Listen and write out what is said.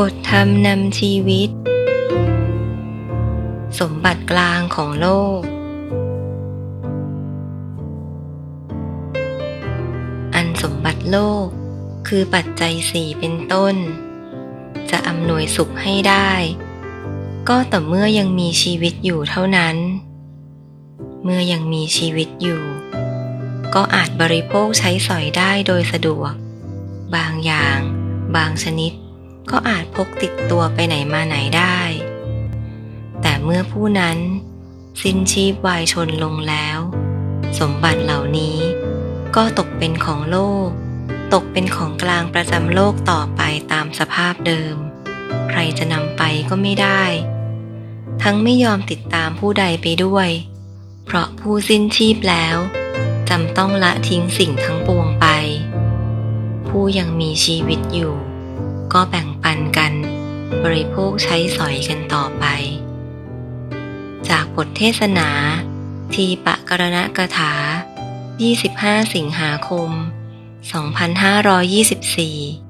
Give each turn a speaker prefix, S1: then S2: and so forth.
S1: บทธรรมนำชีวิต สมบัติกลางของโลก อันสมบัติโลกคือปัจจัยสี่เป็นต้น จะอำนวยสุขให้ได้ ก็ต่อเมื่อยังมีชีวิตอยู่เท่านั้น เมื่อยังมีชีวิตอยู่ ก็อาจบริโภคใช้สอยได้โดยสะดวก บางอย่าง บางชนิด ก็อาจพกติดตัวไปไหนมาไหนได้ แต่เมื่อผู้นั้นสิ้นชีพวายชนลงแล้ว สมบัติเหล่านี้ก็ตกเป็นของโลก ตกเป็นของกลางประจำโลกต่อไปตามสภาพเดิม ใครจะนำไปก็ไม่ได้ ทั้งไม่ยอมติดตามผู้ใดไปด้วย เพราะผู้สิ้นชีพแล้วจำต้องละทิ้งสิ่งทั้งปวงไป ผู้ยังมีชีวิตอยู่ ก็แบ่งปันกัน บริโภคใช้สอยกันต่อไป จากบทเทศนา ทีปะกรณะกถา 25 สิงหาคม 2524